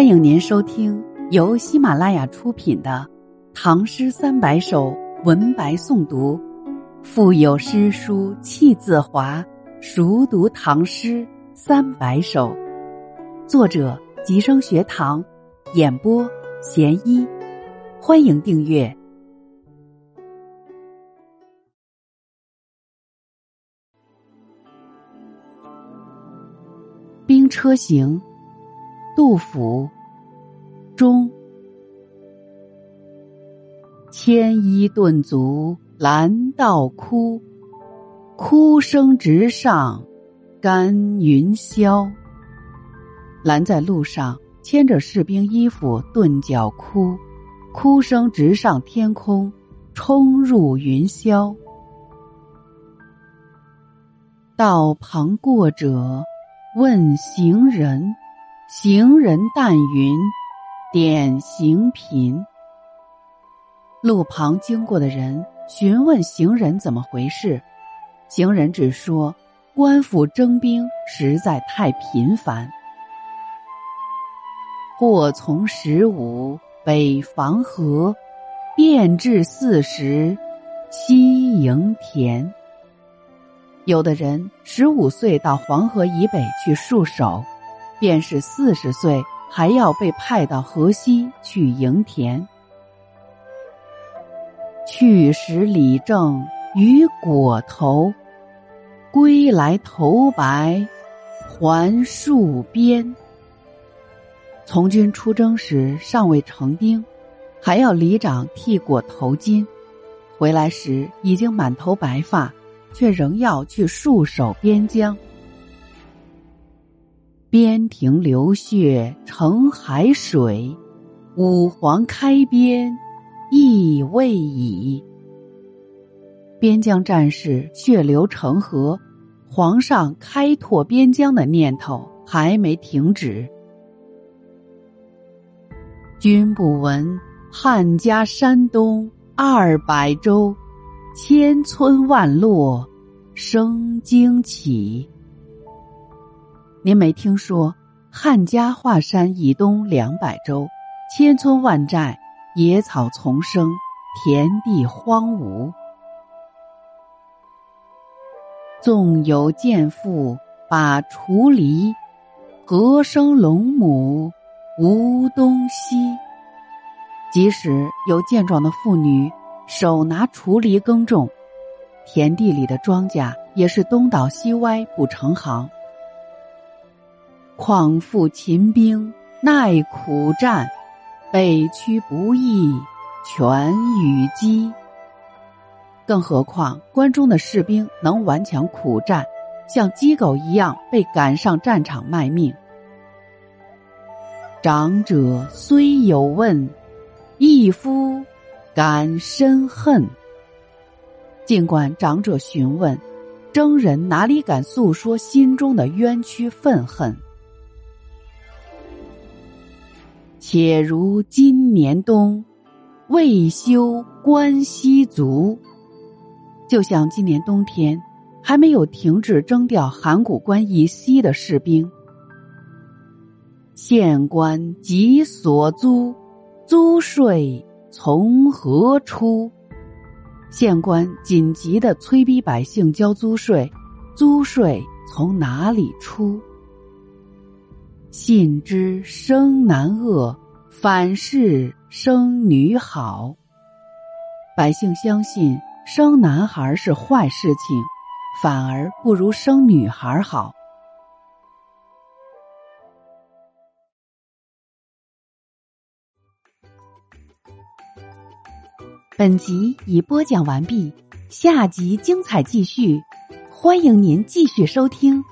欢迎您收听由喜马拉雅出品的《唐诗三百首》文白诵读，腹有诗书气自华，熟读唐诗三百首。作者：吉生学堂，演播：贤一。欢迎订阅《兵车行》。杜甫，中。牵衣顿足拦道哭，哭声直上干云霄。拦在路上，牵着士兵衣服，顿脚哭，哭声直上天空，冲入云霄。道旁过者问行人。行人淡云点行频。路旁经过的人询问行人怎么回事，行人只说官府征兵实在太频繁。或从十五北防河，便至四十西营田。有的人十五岁到黄河以北去戍守。便是四十岁，还要被派到河西去营田。去时李正于裹头，归来头白还戍边。从军出征时尚未成丁，还要里长剃裹头巾；回来时已经满头白发，却仍要去戍守边疆。边庭流血成海水，五皇开边意未已。边疆战事血流成河，皇上开拓边疆的念头还没停止。君不闻汉家山东二百州，千村万落生荆杞。您没听说，汉家华山以东两百州，千村万寨，野草丛生，田地荒芜。纵有贱妇把锄犁，何生龙母无东西？即使有健壮的妇女手拿锄犁耕种，田地里的庄稼也是东倒西歪不成行。况复秦兵耐苦战，北驱不易全与击。更何况关中的士兵能顽强苦战，像鸡狗一样被赶上战场卖命。长者虽有问，一夫敢深恨。尽管长者询问，征人哪里敢诉说心中的冤屈愤恨？且如今年冬，未休关西卒。就像今年冬天，还没有停止征调函谷关以西的士兵。县官急所租，租税从何出？县官紧急的催逼百姓交租税，租税从哪里出？信之生男恶，反是生女好。百姓相信生男孩是坏事情，反而不如生女孩好。本集已播讲完毕，下集精彩继续，欢迎您继续收听。